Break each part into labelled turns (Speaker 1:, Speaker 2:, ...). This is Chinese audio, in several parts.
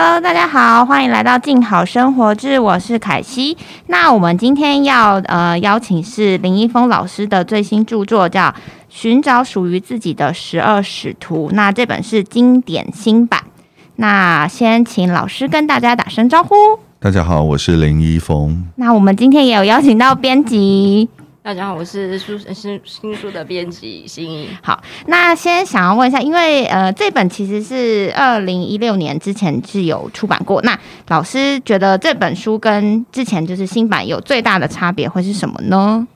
Speaker 1: Hello，大家好，欢迎来到静好生活志，我是凯西。那我们今天要呃邀请是林一峰老师的最新著作，叫《寻找属于自己的十二使徒》。那这本是经典新版。那先请老师跟大家打声招呼。
Speaker 2: 大家好，我是林一峰。
Speaker 1: 那我们今天也有邀请到编辑。
Speaker 3: 大家好，我是书新新书的编辑心怡。
Speaker 1: 好，那先想要问一下，因为呃，这本其实是二零一六年之前是有出版过。那老师觉得这本书跟之前就是新版有最大的差别会是什么呢？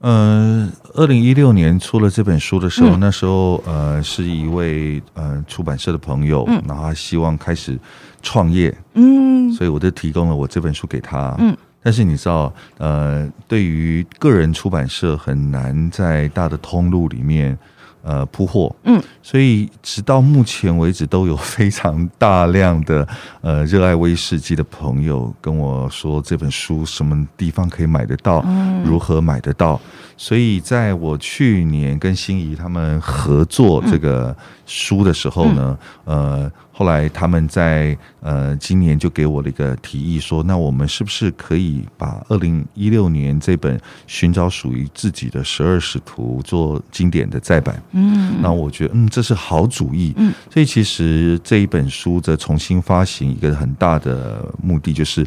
Speaker 2: 呃，二零一六年出了这本书的时候，那时候呃是一位呃出版社的朋友，然后他希望开始创业，嗯，所以我就提供了我这本书给他，嗯。但是你知道，呃，对于个人出版社很难在大的通路里面，呃，铺货，嗯，所以直到目前为止，都有非常大量的呃热爱威士忌的朋友跟我说，这本书什么地方可以买得到，如何买得到。所以在我去年跟心仪他们合作这个书的时候呢，呃。后来他们在呃今年就给我了一个提议，说那我们是不是可以把二零一六年这本寻找属于自己的十二使徒做经典的再版？嗯，那我觉得嗯这是好主意。嗯，所以其实这一本书的重新发行一个很大的目的就是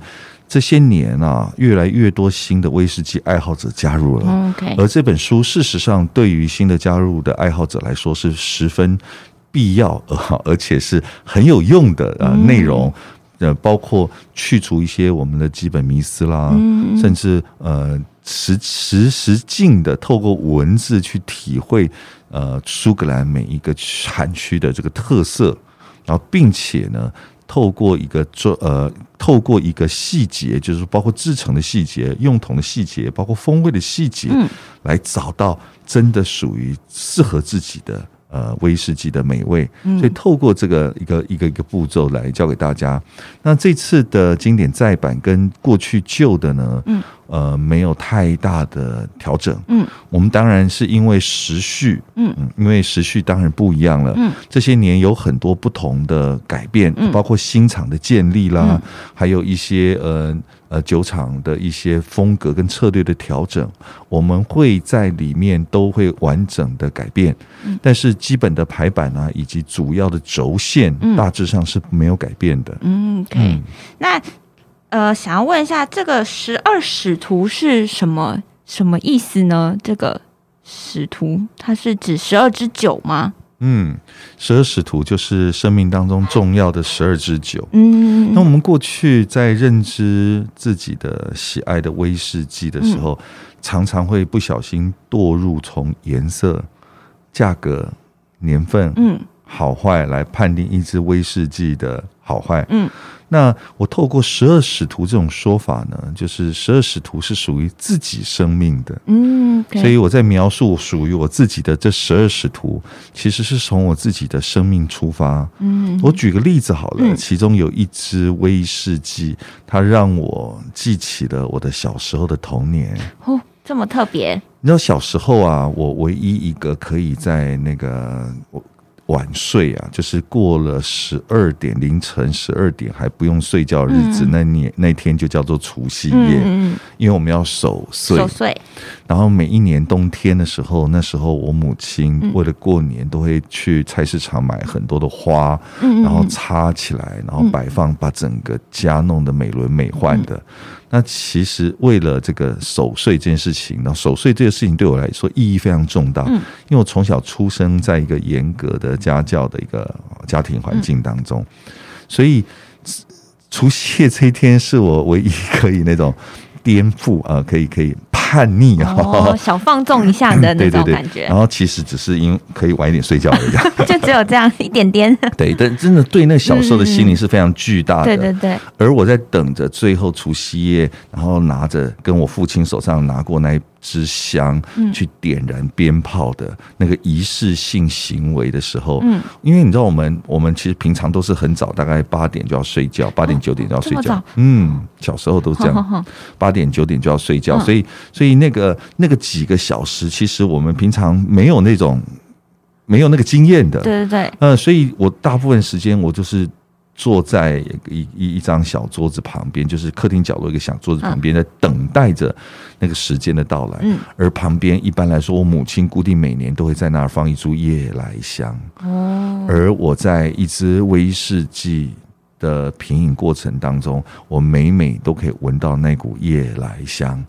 Speaker 2: 这些年啊越来越多新的威士忌爱好者加入了。
Speaker 1: OK，
Speaker 2: 而这本书事实上对于新的加入的爱好者来说是十分。必要而而且是很有用的呃内容，呃，包括去除一些我们的基本迷思啦，甚至呃实实实境的透过文字去体会呃苏格兰每一个产区的这个特色，然后并且呢，透过一个做呃透过一个细节，就是包括制成的细节、用桶的细节、包括风味的细节，来找到真的属于适合自己的。呃，威士忌的美味，所以透过这个一个一个一个步骤来教给大家。那这次的经典再版跟过去旧的呢？嗯。呃，没有太大的调整。嗯，我们当然是因为时序，嗯嗯，因为时序当然不一样了。嗯，这些年有很多不同的改变，包括新厂的建立啦，还有一些呃呃酒厂的一些风格跟策略的调整，我们会在里面都会完整的改变。嗯，但是基本的排版啊，以及主要的轴线，大致上是没有改变的。
Speaker 1: 嗯，OK，那。呃，想要问一下，这个十二使徒是什么什么意思呢？这个使徒，它是指十二支酒吗？
Speaker 2: 嗯，十二使徒就是生命当中重要的十二支酒。嗯，那我们过去在认知自己的喜爱的威士忌的时候，常常会不小心堕入从颜色、价格、年份、嗯好坏来判定一支威士忌的好坏。嗯。那我透过十二使徒这种说法呢，就是十二使徒是属于自己生命的，嗯，所以我在描述属于我自己的这十二使徒，其实是从我自己的生命出发。嗯，我举个例子好了，其中有一支威士忌，它让我记起了我的小时候的童年。
Speaker 1: 哦，这么特别？
Speaker 2: 你知道小时候啊，我唯一一个可以在那个我。晚睡啊，就是过了十二点凌晨十二点还不用睡觉的日子，那年那天就叫做除夕夜，因为我们要守岁。
Speaker 1: 守岁。
Speaker 2: 然后每一年冬天的时候，那时候我母亲为了过年都会去菜市场买很多的花，然后插起来，然后摆放，把整个家弄得美轮美奂的。那其实为了这个守岁这件事情，呢守岁这个事情对我来说意义非常重大。嗯，因为我从小出生在一个严格的家教的一个家庭环境当中，所以除夕夜这一天是我唯一可以那种颠覆啊，可以可以。叛逆
Speaker 1: 啊，小放纵一下的那种感觉。
Speaker 2: 然后其实只是因可以晚一点睡觉而已，
Speaker 1: 就只有这样一点点。
Speaker 2: 对，但真的对那小时候的心灵是非常巨大的。
Speaker 1: 对对对。
Speaker 2: 而我在等着最后除夕夜，然后拿着跟我父亲手上拿过那。支香去点燃鞭炮的那个仪式性行为的时候，嗯，因为你知道我们我们其实平常都是很早，大概八点就要睡觉，八点九点就要睡觉，嗯，小时候都这样，八点九点就要睡觉，所以所以那个那个几个小时，其实我们平常没有那种没有那个经验的，
Speaker 1: 对对对，
Speaker 2: 呃，所以我大部分时间我就是坐在一一一张小桌子旁边，就是客厅角落一个小桌子旁边，在等待着那个时间的到来。
Speaker 1: 嗯
Speaker 2: 而旁边一般来说，我母亲固定每年都会在那儿放一株夜来香。
Speaker 1: 哦，
Speaker 2: 而我在一支威士忌的品饮过程当中，我每每都可以闻到那股夜来香。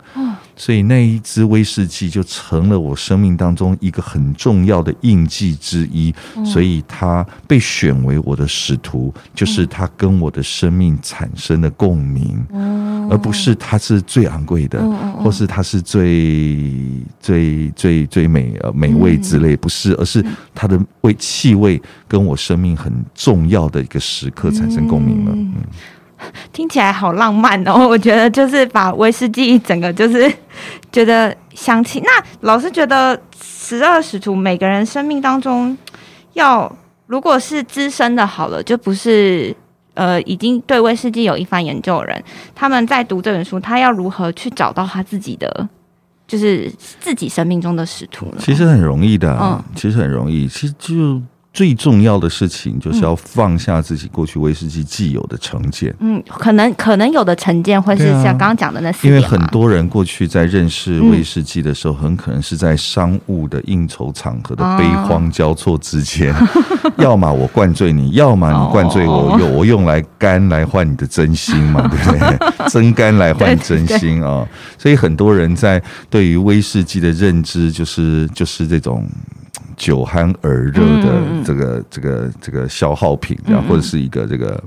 Speaker 2: 所以那一支威士忌就成了我生命当中一个很重要的印记之一，所以它被选为我的使徒，就是它跟我的生命产生了共鸣，而不是它是最昂贵的，或是它是最最最最美呃美味之类，不是，而是它的味气味跟我生命很重要的一个时刻产生共鸣了。嗯
Speaker 1: 听起来好浪漫哦！我觉得就是把威士忌整个就是觉得香气。那老师觉得十二使徒每个人生命当中要，如果是资深的，好了，就不是呃已经对威士忌有一番研究的人，他们在读这本书，他要如何去找到他自己的，就是自己生命中的使徒呢？
Speaker 2: 其实很容易的、
Speaker 1: 嗯
Speaker 2: 啊，其实很容易。其实就最重要的事情就是要放下自己过去威士忌既有的成见。
Speaker 1: 嗯，可能可能有的成见会是像刚刚讲的那四
Speaker 2: 因为很多人过去在认识威士忌的时候，很可能是在商务的应酬场合的悲欢交错之间，要么我灌醉你，要么你灌醉我，我用来肝来换你的真心嘛，对不对？真肝来换真心啊、所以很多人在对于威士忌的认知，就是就是这种。酒酣耳热的这个这个这个消耗品，这样
Speaker 1: 嗯嗯。
Speaker 2: 或者是一个这个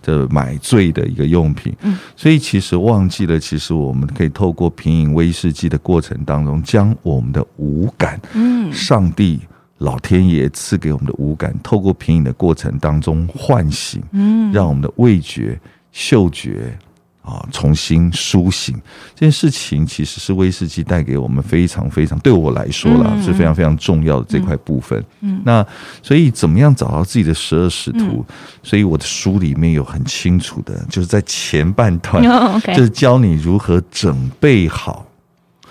Speaker 2: 这买醉的一个用品，
Speaker 1: 嗯。
Speaker 2: 所以其实忘记了，其实我们可以透过品饮威士忌的过程当中，将我们的五感，
Speaker 1: 嗯。
Speaker 2: 上帝、老天爷赐给我们的五感，透过品饮的过程当中唤醒，
Speaker 1: 嗯。
Speaker 2: 让我们的味觉、嗅觉。啊，重新苏醒。这件事情，其实是威士忌带给我们非常非常，对我来说啦，
Speaker 1: 嗯。
Speaker 2: 是非常非常重要的这块部分。
Speaker 1: 嗯。
Speaker 2: 那所以怎么样找到自己的十二使徒？所以我的书里面有很清楚的，就是在前半段，就是教你如何准备好，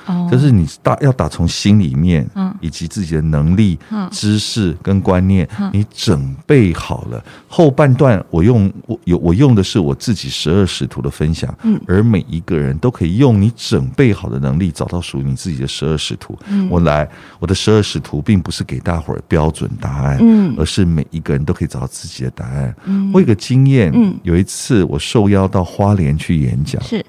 Speaker 1: 哦。
Speaker 2: 就是你打要打从心里面，
Speaker 1: 嗯。
Speaker 2: 以及自己的能力、
Speaker 1: 嗯。
Speaker 2: 知识跟观念
Speaker 1: 嗯，
Speaker 2: 你准备好了。后半段我用我有我用的是我自己十二使徒的分享，
Speaker 1: 嗯。
Speaker 2: 而每一个人都可以用你准备好的能力找到属于你自己的十二使徒。
Speaker 1: 嗯。
Speaker 2: 我来我的十二使徒，并不是给大伙儿标准答案，
Speaker 1: 嗯。
Speaker 2: 而是每一个人都可以找到自己的答案。
Speaker 1: 嗯。
Speaker 2: 我有个经验，
Speaker 1: 嗯。
Speaker 2: 有一次我受邀到花莲去演讲，
Speaker 1: 是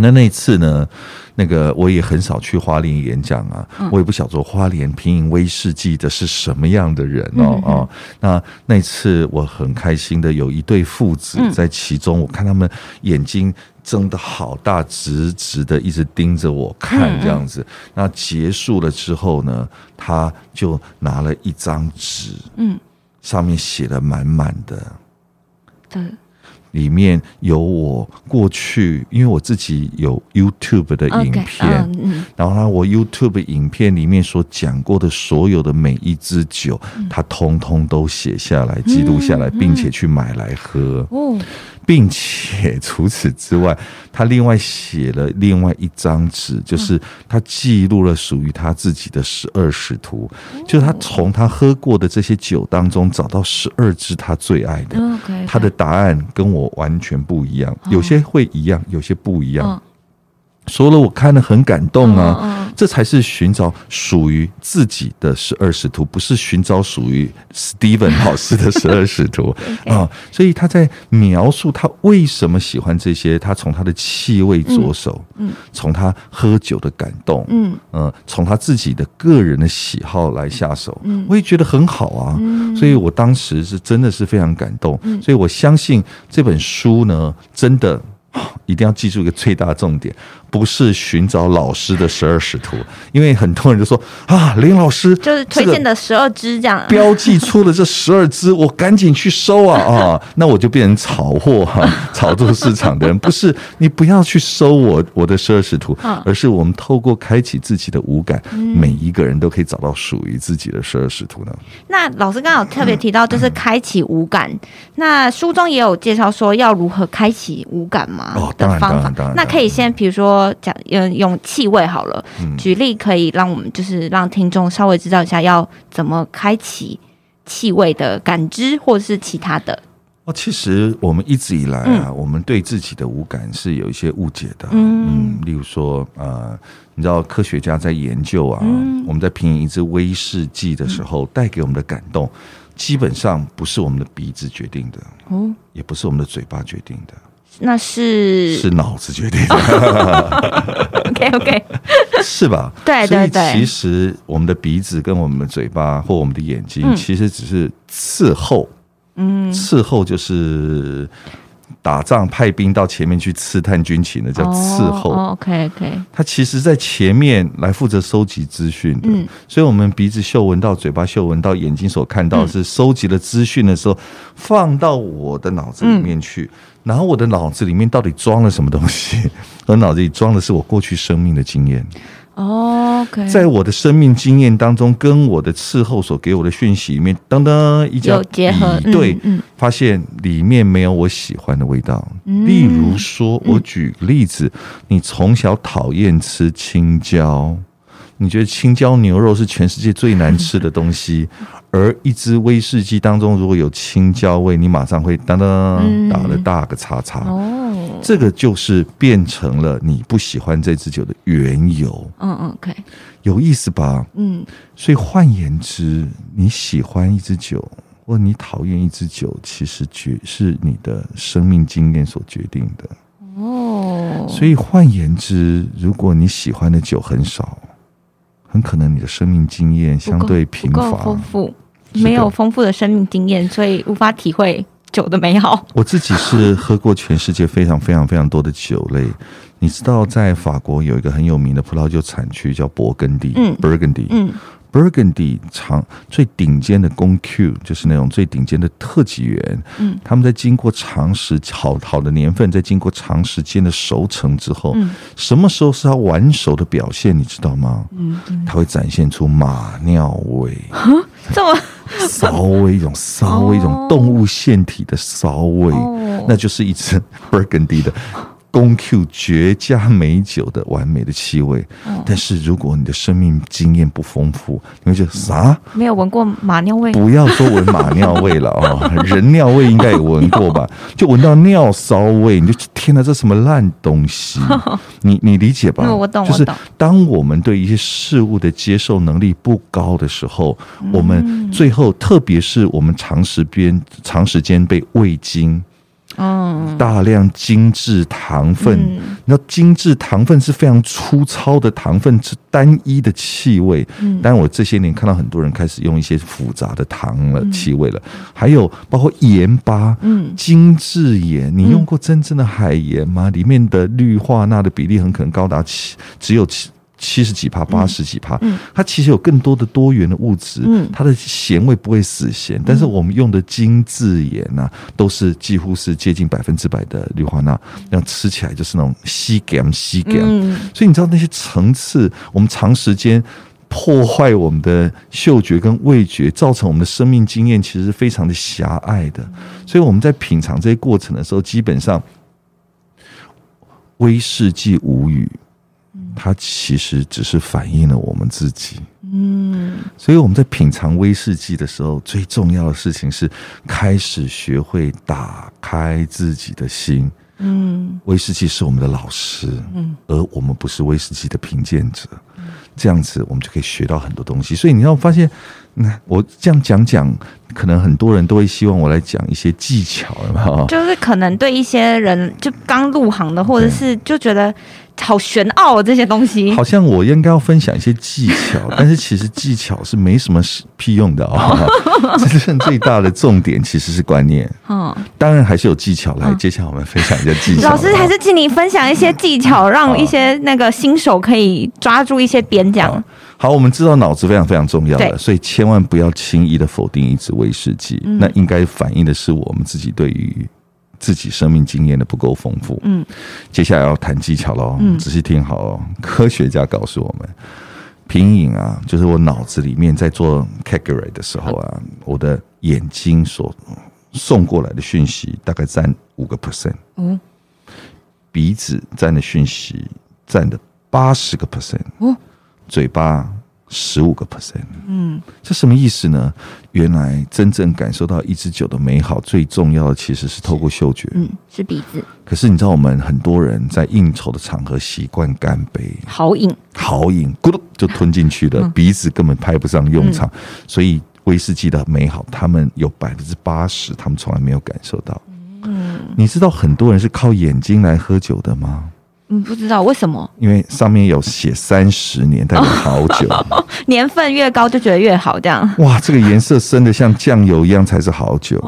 Speaker 2: 那那次呢，那个我也很少去花莲演讲啊，
Speaker 1: 嗯
Speaker 2: 我也不晓得花莲品饮威士忌的是什么样的人哦哦。那那次我很开心的有一对父子
Speaker 1: 嗯
Speaker 2: 在其中，我看他们眼睛睁得好大，直直的一直盯着我看这样子。那结束了之后呢，他就拿了一张纸，
Speaker 1: 嗯
Speaker 2: 上面写了满满的。
Speaker 1: 对
Speaker 2: 里面有我过去，因为我自己有 YouTube 的影片。然后呢，我 YouTube 影片里面所讲过的所有的每一支酒，
Speaker 1: 嗯。
Speaker 2: 他通通都写下来、记录下来，并且去买来喝，
Speaker 1: 哦
Speaker 2: 并且除此之外，他另外写了另外一张纸，就是他记录了属于他自己的十二使徒，就是他从他喝过的这些酒当中找到十二支他最爱的。他的答案跟我完全不一样，有些会一样，有些不一样。
Speaker 1: 嗯
Speaker 2: 说了，我看了很感动啊。这才是寻找属于自己的十二使徒，不是寻找属于 Steven 老师的十二使徒啊。所以他在描述他为什么喜欢这些，他从他的气味着手，
Speaker 1: 嗯
Speaker 2: 从他喝酒的感动，
Speaker 1: 嗯
Speaker 2: 嗯，从他自己的个人的喜好来下手，
Speaker 1: 嗯
Speaker 2: 我也觉得很好啊。
Speaker 1: 嗯
Speaker 2: 所以我当时是真的是非常感动，
Speaker 1: 嗯
Speaker 2: 所以我相信这本书呢，真的。一定要记住一个最大重点，不是寻找老师的十二使徒，因为很多人就说啊，林老师
Speaker 1: 就是推荐的十二支这样，
Speaker 2: 标记出了这十二支，我赶紧去收啊啊！那我就变成炒货哈、炒作市场的人。不是你不要去收我我的十二使徒
Speaker 1: 嗯，
Speaker 2: 而是我们透过开启自己的五感，每一个人都可以找到属于自己的十二使徒呢。
Speaker 1: 那老师刚好特别提到，就是开启五感。那书中也有介绍说要如何开启五感吗
Speaker 2: 哦当然
Speaker 1: 的方法
Speaker 2: 当然当然。
Speaker 1: 那可以先比如说讲，用，用气味好了，
Speaker 2: 嗯。
Speaker 1: 举例可以让我们就是让听众稍微知道一下要怎么开启气味的感知，或者是其他的。
Speaker 2: 哦，其实我们一直以来啊，我们对自己的五感是有一些误解的。嗯，例如说，呃，你知道科学家在研究啊，我们在品饮一支威士忌的时候，带给我们的感动，基本上不是我们的鼻子决定的，哦，也不是我们的嘴巴决定的，
Speaker 1: 那是
Speaker 2: 是脑子决定的。
Speaker 1: OK OK，
Speaker 2: 是吧？
Speaker 1: 对对对
Speaker 2: 所以其实我们的鼻子跟我们的嘴巴或我们的眼睛，
Speaker 1: 嗯
Speaker 2: 其实只是伺候。嗯，伺候就是打仗派兵到前面去刺探军情的，叫伺候。
Speaker 1: 哦、OK OK，
Speaker 2: 他其实在前面来负责收集资讯的，
Speaker 1: 嗯。
Speaker 2: 所以我们鼻子嗅闻到，嘴巴嗅闻到，眼睛所看到是收集了资讯的时候，放到我的脑子里面去，然后我的脑子里面到底装了什么东西？我脑子里装的是我过去生命的经验，
Speaker 1: 哦
Speaker 2: 在我的生命经验当中，跟我的伺候所给我的讯息里面，当当一家
Speaker 1: 有结合
Speaker 2: 比对，
Speaker 1: 嗯。嗯
Speaker 2: 发现里面没有我喜欢的味道。
Speaker 1: 嗯
Speaker 2: 例如说，我举个例子，你从小讨厌吃青椒，你觉得青椒牛肉是全世界最难吃的东西，而一支威士忌当中如果有青椒味，你马上会当当
Speaker 1: 嗯
Speaker 2: 打了大个叉叉。
Speaker 1: 哦，
Speaker 2: 这个就是变成了你不喜欢这支酒的缘由，
Speaker 1: 嗯嗯 OK，
Speaker 2: 有意思吧？
Speaker 1: 嗯
Speaker 2: 所以换言之，你喜欢一支酒，或你讨厌一支酒，其实决是你的生命经验所决定的。
Speaker 1: 哦，
Speaker 2: 所以换言之，如果你喜欢的酒很少，很可能你的生命经验相对贫乏
Speaker 1: 丰。富，没有丰富的生命经验，所以无法体会酒的美好。
Speaker 2: 我自己是喝过全世界非常非常非常多的酒类。你知道，在法国有一个很有名的葡萄酒产区叫勃艮第，
Speaker 1: 嗯
Speaker 2: Burgundy，
Speaker 1: 嗯
Speaker 2: Burgundy 长最顶尖的公 Q 就是那种最顶尖的特级园，
Speaker 1: 嗯，
Speaker 2: 他们在经过长时好好的年份，在经过长时间的熟成之后，
Speaker 1: 嗯
Speaker 2: 什么时候是它完熟的表现？你知道吗？
Speaker 1: 嗯嗯，
Speaker 2: 它会展现出马尿味、
Speaker 1: 这么
Speaker 2: 稍微，一种稍微，一种动物腺体的骚味，
Speaker 1: 哦
Speaker 2: 那就是一只 Burgundy 的。公 Q 绝佳美酒的完美的气味，
Speaker 1: 哦
Speaker 2: 但是如果你的生命经验不丰富，你会觉得啥？
Speaker 1: 没有闻过马尿味，
Speaker 2: 不要说闻马尿味了啊、人尿味应该也闻过吧？就闻到尿骚味，你就天哪，这什么烂东西？你你理解吧？
Speaker 1: 嗯我懂
Speaker 2: 就是当我们对一些事物的接受能力不高的时候，
Speaker 1: 嗯
Speaker 2: 我们最后，特别是我们长时间长时间被味精。
Speaker 1: 嗯
Speaker 2: 大量精致糖分，
Speaker 1: 嗯。
Speaker 2: 你知道精致糖分是非常粗糙的糖分，是单一的气味。
Speaker 1: 嗯。
Speaker 2: 但我这些年看到很多人开始用一些复杂的糖了、
Speaker 1: 嗯。
Speaker 2: 气味了，还有包括盐巴，
Speaker 1: 嗯。
Speaker 2: 精致盐，你用过真正的海盐吗？里面的氯化钠的比例很可能高达七，只有七。七十几帕、八十几帕，
Speaker 1: 嗯。
Speaker 2: 它其实有更多的多元的物质，
Speaker 1: 嗯。
Speaker 2: 它的咸味不会死咸，但是我们用的精致盐呐、都是几乎是接近百分之百的氯化钠，那样吃起来就是那种吸感吸感，
Speaker 1: 嗯。
Speaker 2: 所以你知道那些层次，我们长时间破坏我们的嗅觉跟味觉，造成我们的生命经验其实是非常的狭隘的。所以我们在品尝这些过程的时候，基本上威士忌无语，它其实只是反映了我们自己。
Speaker 1: 嗯
Speaker 2: 所以我们在品尝威士忌的时候，最重要的事情是开始学会打开自己的心。
Speaker 1: 嗯
Speaker 2: 威士忌是我们的老师，
Speaker 1: 嗯
Speaker 2: 而我们不是威士忌的评鉴者。这样子，我们就可以学到很多东西。所以你要发现，那我这样讲讲，可能很多人都会希望我来讲一些技巧，有没有？
Speaker 1: 就是可能对一些人就刚入行的，或者是就觉得好玄奥哦这些东西
Speaker 2: 好，像我应该要分享一些技巧，但是其实技巧是没什么屁用的啊、真正最大的重点其实是观念。
Speaker 1: 嗯，
Speaker 2: 当然还是有技巧来，
Speaker 1: 嗯
Speaker 2: 接下来我们分享一下技巧。
Speaker 1: 老师还是请你分享一些技巧，让一些那个新手可以抓住一些边这样
Speaker 2: 好。我们知道脑子非常非常重要
Speaker 1: 对
Speaker 2: 的，所以千万不要轻易的否定一支威士忌。
Speaker 1: 嗯
Speaker 2: 那应该反映的是我们自己对于自己生命经验的不够丰富。
Speaker 1: 嗯
Speaker 2: 接下来要谈技巧喽，
Speaker 1: 嗯
Speaker 2: 仔细听好哦。科学家告诉我们，品饮啊，就是我脑子里面在做 category 的时候啊，我的眼睛所送过来的讯息大概占五个 percent，
Speaker 1: 嗯
Speaker 2: 鼻子占的讯息占的八十个 percent，
Speaker 1: 哦
Speaker 2: 嘴巴十五个 percent。
Speaker 1: 嗯
Speaker 2: 这什么意思呢？原来真正感受到一支酒的美好，最重要的其实是透过嗅觉。
Speaker 1: 嗯，是鼻子
Speaker 2: 可是你知道，我们很多人在应酬的场合习惯干杯，
Speaker 1: 好饮，
Speaker 2: 豪饮咕噜就吞进去了，
Speaker 1: 嗯
Speaker 2: 鼻子根本派不上用场。所以威士忌的美好，他们有百分之八十，他们从来没有感受到。
Speaker 1: 嗯
Speaker 2: 你知道很多人是靠眼睛来喝酒的吗？
Speaker 1: 嗯，不知道为什么
Speaker 2: 因为上面有写三十年，代表好久。
Speaker 1: 年份越高就觉得越好，这样，
Speaker 2: 哇，这个颜色深的像酱油一样才是好酒，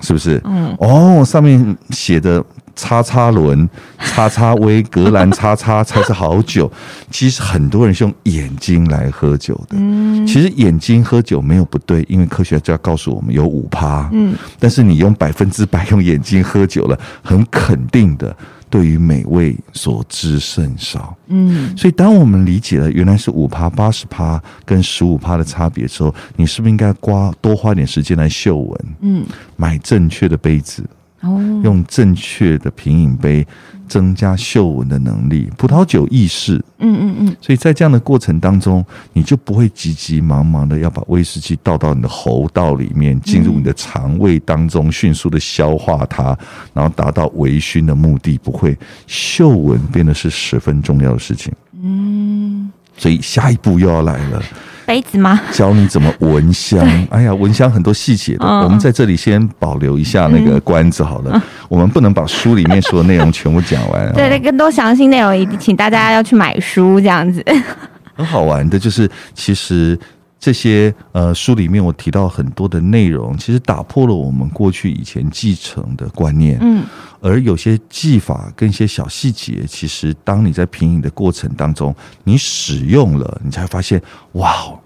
Speaker 2: 是不是？
Speaker 1: 嗯
Speaker 2: 哦，上面写的叉叉轮、叉叉威、格兰叉叉才是好酒。其实很多人是用眼睛来喝酒的。
Speaker 1: 嗯
Speaker 2: 其实眼睛喝酒没有不对，因为科学家告诉我们有五趴。
Speaker 1: 嗯
Speaker 2: 但是你用百分之百用眼睛喝酒了，很肯定的，对于美味所知甚少。
Speaker 1: 嗯
Speaker 2: 所以，当我们理解了原来是五趴、八十趴跟十五趴的差别之后，你是不是应该花多花点时间来嗅闻，
Speaker 1: 嗯，
Speaker 2: 买正确的杯子，
Speaker 1: 哦，
Speaker 2: 用正确的品饮杯，增加嗅闻的能力？葡萄酒意识，
Speaker 1: 嗯嗯嗯，
Speaker 2: 所以在这样的过程当中，你就不会急急忙忙的要把威士忌倒到你的喉道里面，进入你的肠胃当中，迅速的消化它，然后达到微醺的目的。不会，嗅闻变得是十分重要的事情。
Speaker 1: 嗯，
Speaker 2: 所以下一步又要来了，
Speaker 1: 杯子吗？
Speaker 2: 教你怎么闻香。哎呀，闻香很多细节的，
Speaker 1: 嗯
Speaker 2: 我们在这里先保留一下那个关子好了。我们不能把书里面所有内容全部讲完、哦。
Speaker 1: 对 对，更多详细内容，一定请大家要去买书这样子。
Speaker 2: 很好玩的，就是其实这些呃书里面我提到很多的内容，其实打破了我们过去以前继承的观念，
Speaker 1: 嗯
Speaker 2: 而有些技法跟一些小细节，其实当你在品饮的过程当中，你使用了，你才会发现，哇哦，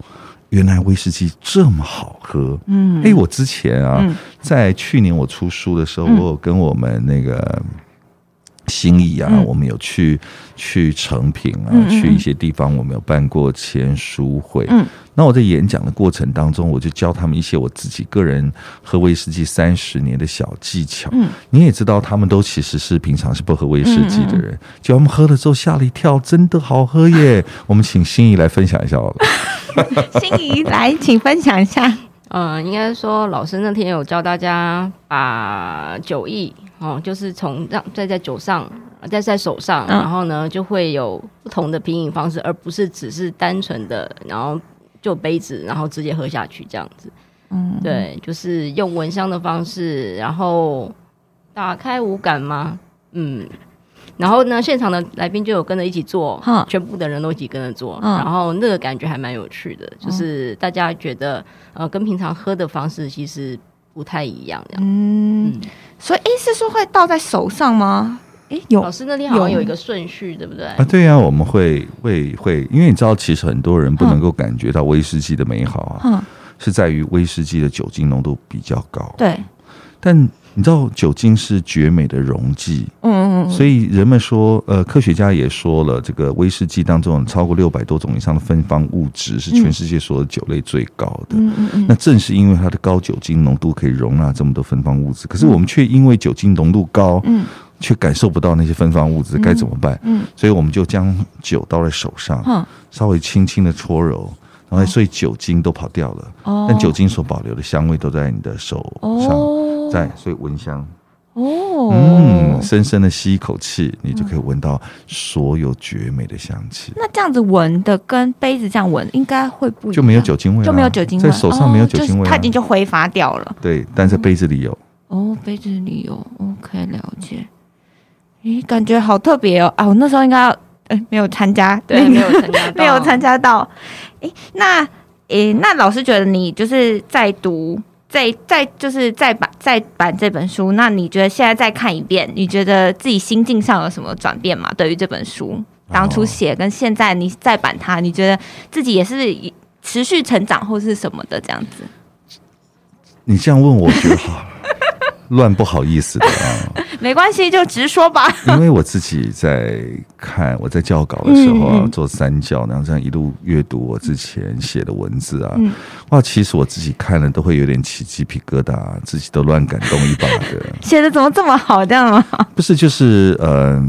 Speaker 2: 原来威士忌这么好喝。
Speaker 1: 嗯，
Speaker 2: 哎，我之前啊，
Speaker 1: 嗯。
Speaker 2: 在去年我出书的时候，
Speaker 1: 嗯。
Speaker 2: 我有跟我们那个心意啊，
Speaker 1: 嗯。
Speaker 2: 我们有去去成品啊，
Speaker 1: 嗯嗯嗯。
Speaker 2: 去一些地方，我们有办过签书会。
Speaker 1: 嗯
Speaker 2: 那我在演讲的过程当中，我就教他们一些我自己个人喝威士忌三十年的小技巧。
Speaker 1: 嗯
Speaker 2: 你也知道，他们都其实是平常是不喝威士忌的人，结果他们喝了之后吓了一跳，真的好喝耶！我们请心仪来分享一下好了。
Speaker 1: 心仪来，请分享一下。
Speaker 3: 嗯，应该说老师那天有教大家把酒意哦，就是从让在在酒上，在在手上，
Speaker 1: 嗯
Speaker 3: 然后呢就会有不同的品饮方式，而不是只是单纯的然后就杯子，然后直接喝下去这样子。
Speaker 1: 嗯，
Speaker 3: 对，就是用闻香的方式，然后打开五感吗？嗯。然后呢，现场的来宾就有跟着一起做，全部的人都一起跟着做，
Speaker 1: 嗯
Speaker 3: 然后那个感觉还蛮有趣的，就是大家觉得呃，跟平常喝的方式其实不太一样。这样，
Speaker 1: 嗯
Speaker 3: 嗯，
Speaker 1: 所以诶是说会倒在手上吗？诶，有
Speaker 3: 老师那天好像
Speaker 1: 有
Speaker 3: 有一个顺序，对不对？
Speaker 2: 啊，对呀、我们会会会，因为你知道，其实很多人不能够感觉到威士忌的美好啊，
Speaker 1: 嗯，
Speaker 2: 是在于威士忌的酒精浓度比较高。
Speaker 1: 对，
Speaker 2: 但你知道，酒精是绝美的溶剂，
Speaker 1: 嗯嗯嗯，
Speaker 2: 所以人们说，呃，科学家也说了，这个威士忌当中有超过六百多种以上的芬芳物质是全世界所有酒类最高的。
Speaker 1: 嗯嗯嗯，
Speaker 2: 那正是因为它的高酒精浓度可以容纳这么多芬芳物质，可是我们却因为酒精浓度高，
Speaker 1: 嗯。
Speaker 2: 却感受不到那些芬芳物质，该怎么办？
Speaker 1: 嗯。
Speaker 2: 所以我们就将酒倒在手上，
Speaker 1: 哼
Speaker 2: 稍微轻轻的搓揉，然后所以酒精都跑掉了，
Speaker 1: 哦，
Speaker 2: 但酒精所保留的香味都在你的手上，
Speaker 1: 哦
Speaker 2: 在，所以闻香，
Speaker 1: 哦，
Speaker 2: 嗯，深深的吸一口气，你就可以闻到所有绝美的香气，
Speaker 1: 那这样子闻的跟杯子这样闻应该会不
Speaker 2: 就没有酒精味啦，
Speaker 1: 就没有酒精味，
Speaker 2: 在手上没有
Speaker 1: 哦
Speaker 2: 酒精味
Speaker 1: 它已经就挥发掉了。
Speaker 2: 对，但在杯子里有。
Speaker 1: 哦，杯子里有，OK，了解。咦，感觉好特别哦！啊，我那时候应该要，诶，没有参加，
Speaker 3: 对，没有参加，
Speaker 1: 没有参加到。哎，那，诶，那老师觉得你就是在读，在在就是再版再版这本书，那你觉得现在再看一遍，你觉得自己心境上有什么转变吗？对于这本书，当初写跟现在你再版它，你觉得自己也是持续成长或是什么的这样子？
Speaker 2: 你这样问我，觉得好乱，不好意思的 啊。
Speaker 1: 没关系，就直说吧。
Speaker 2: 因为我自己在看我在校稿的时候啊，做三教，然后这样一路阅读我之前写的文字啊，
Speaker 1: 嗯
Speaker 2: 哇，其实我自己看了都会有点起鸡皮疙瘩，自己都乱感动一把的。
Speaker 1: 写的怎么这么好，这样吗？
Speaker 2: 不是，就是呃，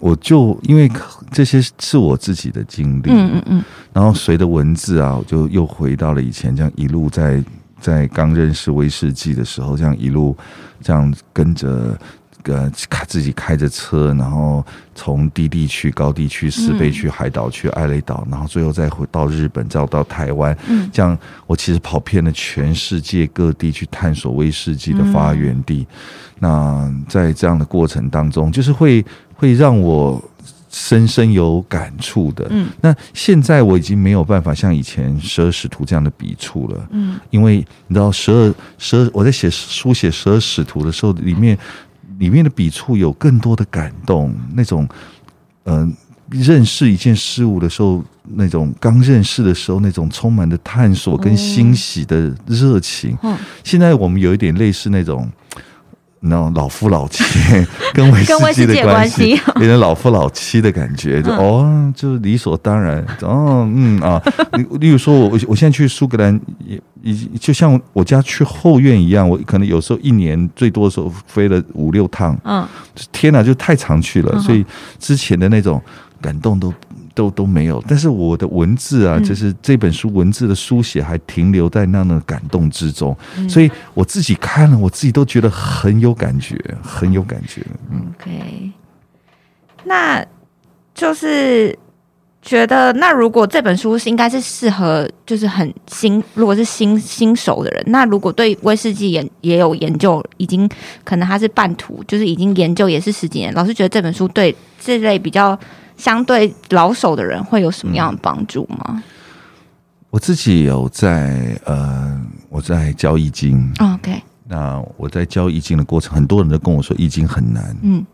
Speaker 2: 我就因为这些是我自己的经历，
Speaker 1: 嗯嗯嗯，
Speaker 2: 然后随着文字啊，我就又回到了以前，这样一路在在刚认识威士忌的时候，这样一路这样跟着呃开自己开着车，然后从低地区、高地区、四倍区、海岛区、艾雷岛，然后最后再回到日本，再到台湾，
Speaker 1: 嗯。
Speaker 2: 这样我其实跑遍了全世界各地去探索威士忌的发源地。那在这样的过程当中，就是会会让我深深有感触的。
Speaker 1: 嗯，
Speaker 2: 那现在我已经没有办法像以前十二使徒这样的笔触了。
Speaker 1: 嗯，
Speaker 2: 因为你知道十二十二，我在写书写十二使徒的时候，里面里面的笔触有更多的感动，那种嗯、认识一件事物的时候，那种刚认识的时候那种充满的探索跟欣喜的热情。
Speaker 1: 嗯
Speaker 2: 现在我们有一点类似那种。那种老夫老妻 跟威
Speaker 1: 跟威士忌的
Speaker 2: 关
Speaker 1: 关系。
Speaker 2: 系，有点老夫老妻的感觉，就、
Speaker 1: 嗯
Speaker 2: 哦，就理所当然，哦，嗯啊，例例如说我我我现在去苏格兰也也就像我家去后院一样，我可能有时候一年最多的时候飞了五六趟，
Speaker 1: 嗯。
Speaker 2: 天哪，就太常去了，
Speaker 1: 嗯
Speaker 2: 所以之前的那种感动都都都没有。但是我的文字啊，
Speaker 1: 嗯
Speaker 2: 就是这本书文字的书写还停留在那样的感动之中，
Speaker 1: 嗯
Speaker 2: 所以我自己看了，我自己都觉得很有感觉，很有感觉。嗯
Speaker 1: ，，OK，那就是觉得，那如果这本书是应该是适合就是很新，如果是新新手的人，那如果对威士忌研也有研究，已经可能他是半途，就是已经研究也是十几年，老师觉得这本书对这类比较相对老手的人会有什么样的帮助吗、
Speaker 2: 我自己有在呃，我在教易经。
Speaker 1: o k
Speaker 2: 那我在教易经的过程，很多人都跟我说易经很难，
Speaker 1: 嗯，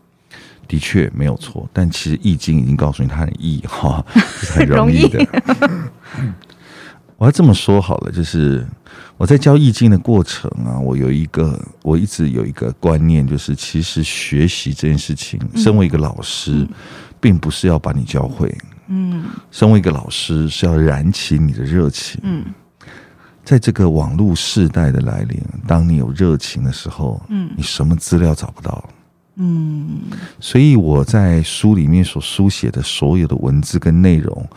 Speaker 2: 的确没有错，但其实易经已经告诉你它很易哈，是很容易的。我要这么说好了，就是我在教易经的过程啊，我有一个我一直有一个观念，就是其实学习这件事情，身为一个老师，并不是要把你教会，
Speaker 1: 嗯
Speaker 2: 身为一个老师是要燃起你的热情。
Speaker 1: 嗯
Speaker 2: 在这个网络时代的来临，当你有热情的时候，
Speaker 1: 嗯
Speaker 2: 你什么资料找不到？
Speaker 1: 嗯
Speaker 2: 所以我在书里面所书写的所有的文字跟内容，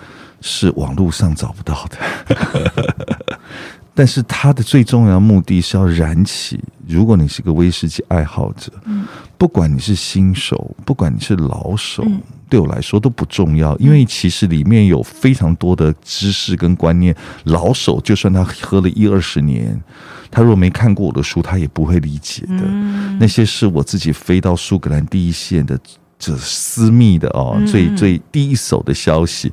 Speaker 2: 是网络上找不到的。但是它的最重要目的是要燃起，如果你是个威士忌爱好者，
Speaker 1: 嗯
Speaker 2: 不管你是新手，不管你是老手，
Speaker 1: 嗯
Speaker 2: 对我来说都不重要，因为其实里面有非常多的知识跟观念，老手就算他喝了一二十年，他如果没看过我的书，他也不会理解的。
Speaker 1: 嗯
Speaker 2: 那些是我自己飞到苏格兰第一线的。这私密的哦，
Speaker 1: 嗯
Speaker 2: 最最第一手的消息，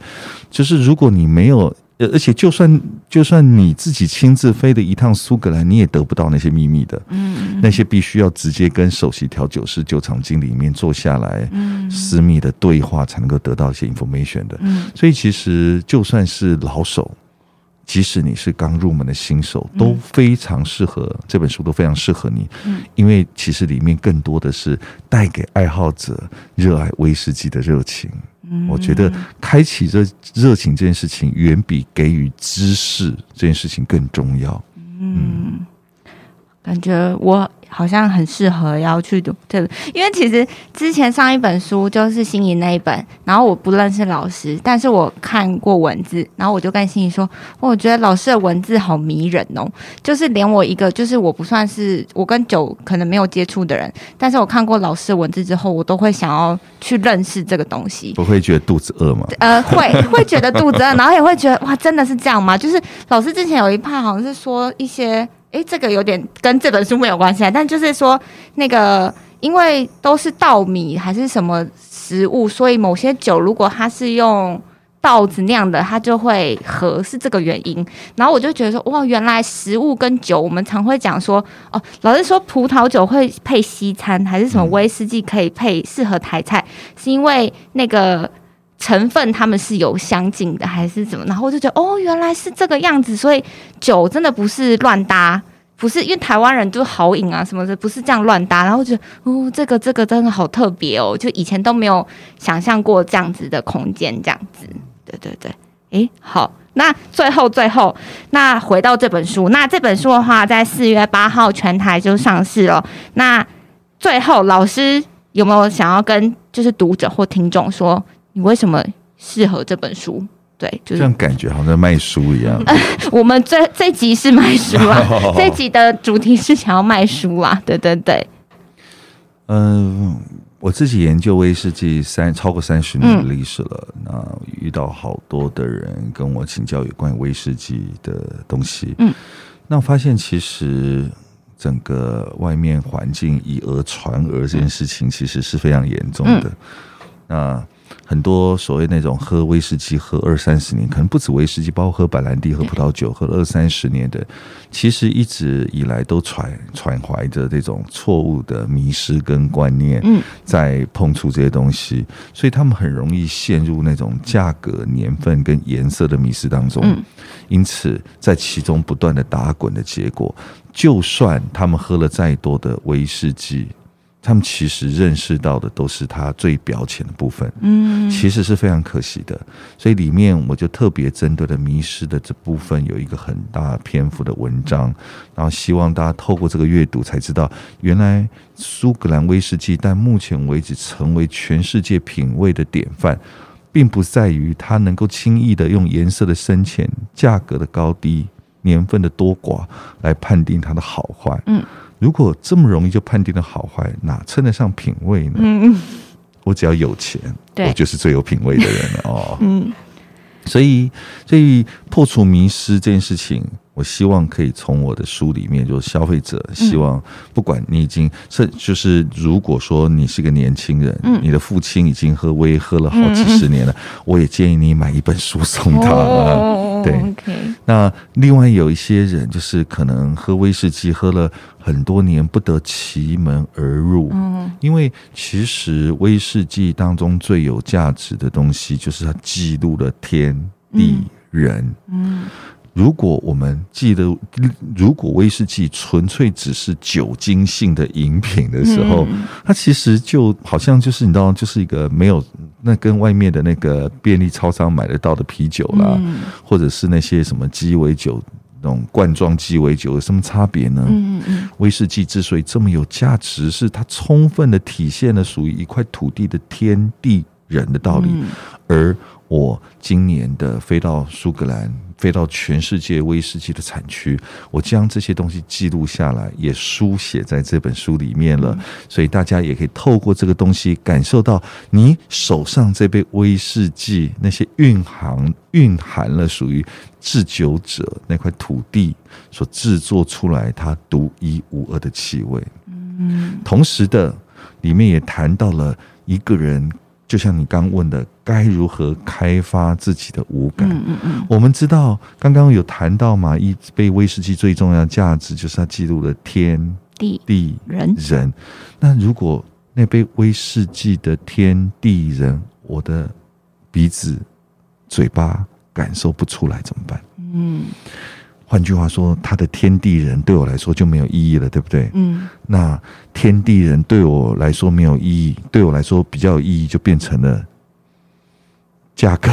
Speaker 2: 就是如果你没有，呃而且就算就算你自己亲自飞的一趟苏格兰，你也得不到那些秘密的，
Speaker 1: 嗯
Speaker 2: 那些必须要直接跟首席调酒师、酒厂经理面坐下来，
Speaker 1: 嗯
Speaker 2: 私密的对话，才能够得到一些 information 的。
Speaker 1: 嗯
Speaker 2: 所以其实就算是老手，即使你是刚入门的新手，都非常适合这本书，都非常适合你。
Speaker 1: 嗯
Speaker 2: 因为其实里面更多的是带给爱好者热爱威士忌的热情。我觉得开启这热情这件事情，远比给予知识这件事情更重要。
Speaker 1: 嗯，感觉我好像很适合要去读这本，因为其实之前上一本书就是心仪那一本，然后我不认识老师，但是我看过文字，然后我就跟心仪说，哦我觉得老师的文字好迷人哦，就是连我一个就是我不算是我跟酒可能没有接触的人，但是我看过老师的文字之后，我都会想要去认识这个东西。
Speaker 2: 不会觉得肚子饿吗？
Speaker 1: 呃，会会觉得肚子饿，然后也会觉得哇，真的是这样吗？就是老师之前有一趴好像是说一些，诶，这个有点跟这本书没有关系啊，但就是说那个因为都是稻米还是什么食物，所以某些酒如果它是用稻子酿的，它就会合，是这个原因。然后我就觉得说，哇，原来食物跟酒，我们常会讲说，哦，老师说葡萄酒会配西餐，还是什么威士忌可以配适合台菜，是因为那个。成分他们是有相近的，还是怎么？然后我就觉得，哦，原来是这个样子，所以酒真的不是乱搭，不是因为台湾人就好饮啊什么的，不是这样乱搭。然后我觉得，哦，这个这个真的好特别哦，就以前都没有想象过这样子的空间，这样子。对对对，诶，好，那最后最后，那回到这本书，那这本书的话，在四月八号全台就上市了。那最后，老师有没有想要跟就是读者或听众说，你为什么适合这本书？对，就是
Speaker 2: 这样感觉好像卖书一样。
Speaker 1: 我们这这集是卖书啊，这集的主题是想要卖书啊。对对对，
Speaker 2: 嗯，我自己研究威士忌三超过三十年的历史了，那遇到好多的人跟我请教有关于威士忌的东西。
Speaker 1: 嗯，
Speaker 2: 那我发现其实整个外面环境以讹传讹这件事情，其实是非常严重的。那很多所谓那种喝威士忌喝二三十年，可能不止威士忌，包括喝白兰地、喝葡萄酒喝了二三十年的，其实一直以来都揣揣怀着这种错误的迷失跟观念，
Speaker 1: 嗯，
Speaker 2: 在碰触这些东西，所以他们很容易陷入那种价格、年份跟颜色的迷失当中，
Speaker 1: 嗯，
Speaker 2: 因此在其中不断的打滚的结果，就算他们喝了再多的威士忌。他们其实认识到的都是它最表浅的部分，
Speaker 1: 嗯，
Speaker 2: 其实是非常可惜的。所以里面我就特别针对了迷失的这部分有一个很大篇幅的文章，然后希望大家透过这个阅读才知道，原来苏格兰威士忌但目前为止成为全世界品味的典范，并不在于它能够轻易的用颜色的深浅、价格的高低、年份的多寡来判定它的好坏，
Speaker 1: 嗯。
Speaker 2: 如果这么容易就判定的好坏，哪称得上品味呢？
Speaker 1: 嗯嗯，
Speaker 2: 我只要有钱，我就是最有品味的人了哦。
Speaker 1: 嗯，
Speaker 2: 所以，所以破除迷失这件事情，我希望可以从我的书里面，就是消费者希望，不管你已经是，就是如果说你是个年轻人，
Speaker 1: 嗯。
Speaker 2: 你的父亲已经喝威喝了好几十年了，我也建议你买一本书送他。
Speaker 1: 哦
Speaker 2: 对。那另外有一些人，就是可能喝威士忌喝了很多年，不得其门而入。
Speaker 1: 嗯。
Speaker 2: 因为其实威士忌当中最有价值的东西，就是它记录了天地人。
Speaker 1: 嗯
Speaker 2: 如果我们记得，如果威士忌纯粹只是酒精性的饮品的时候，
Speaker 1: 嗯
Speaker 2: 它其实就好像就是你知道，就是一个没有那跟外面的那个便利超商买得到的啤酒啦，
Speaker 1: 嗯
Speaker 2: 或者是那些什么鸡尾酒那种罐装鸡尾酒有什么差别呢？
Speaker 1: 嗯嗯
Speaker 2: 威士忌之所以这么有价值，是它充分的体现了属于一块土地的天地人的道理。
Speaker 1: 嗯
Speaker 2: 而我今年的飞到苏格兰，飞到全世界威士忌的产区，我将这些东西记录下来，也书写在这本书里面了。所以大家也可以透过这个东西，感受到你手上这杯威士忌那些蕴含蕴含了属于制酒者那块土地所制作出来它独一无二的气味。
Speaker 1: 嗯
Speaker 2: 同时的，里面也谈到了一个人，就像你刚问的，该如何开发自己的五感。
Speaker 1: 嗯嗯嗯
Speaker 2: 我们知道，刚刚有谈到嘛，一杯威士忌最重要的价值就是它记录了天
Speaker 1: 地
Speaker 2: 地
Speaker 1: 人
Speaker 2: 人。那如果那杯威士忌的天地人，我的鼻子、嘴巴感受不出来怎么办？
Speaker 1: 嗯
Speaker 2: 换句话说，他的天地人对我来说就没有意义了，对不对？
Speaker 1: 嗯
Speaker 2: 那天地人对我来说没有意义，对我来说比较有意义，就变成了价格、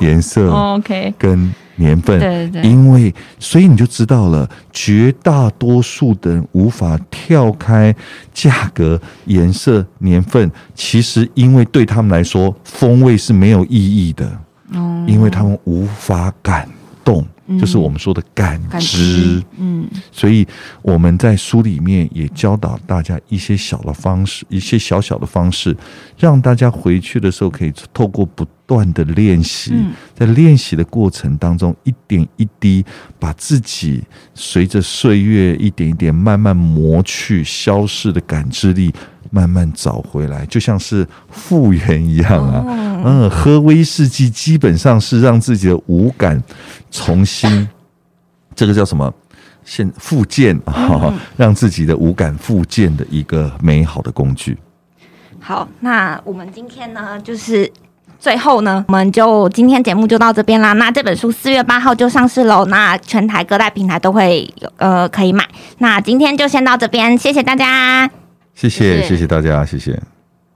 Speaker 2: 颜色
Speaker 1: 哦，OK，
Speaker 2: 跟年份。
Speaker 1: 对对对，
Speaker 2: 因为，所以你就知道了，绝大多数的人无法跳开价格、颜色、年份。其实，因为对他们来说，风味是没有意义的，
Speaker 1: 哦
Speaker 2: 因为他们无法感动，
Speaker 1: 嗯。
Speaker 2: 就是我们说的感
Speaker 1: 感
Speaker 2: 知
Speaker 1: 知。，嗯。
Speaker 2: 所以我们在书里面也教导大家一些小的方式，一些小小的方式，让大家回去的时候可以透过不断的练习，
Speaker 1: 嗯。
Speaker 2: 在练习的过程当中，一点一滴把自己随着岁月一点一点慢慢磨去、消逝的感知力，慢慢找回来，就像是复原一样啊。
Speaker 1: 哦
Speaker 2: 嗯，喝威士忌基本上是让自己的五感重新，这个叫什么？现复健啊，让自己的五感复健的一个美好的工具。
Speaker 1: 好，那我们今天呢，就是最后呢，我们就今天节目就到这边啦。那这本书四月八号就上市喽，那全台各大平台都会有呃可以买。那今天就先到这边，谢谢大家。
Speaker 3: 谢谢，
Speaker 2: 谢谢大家，谢谢。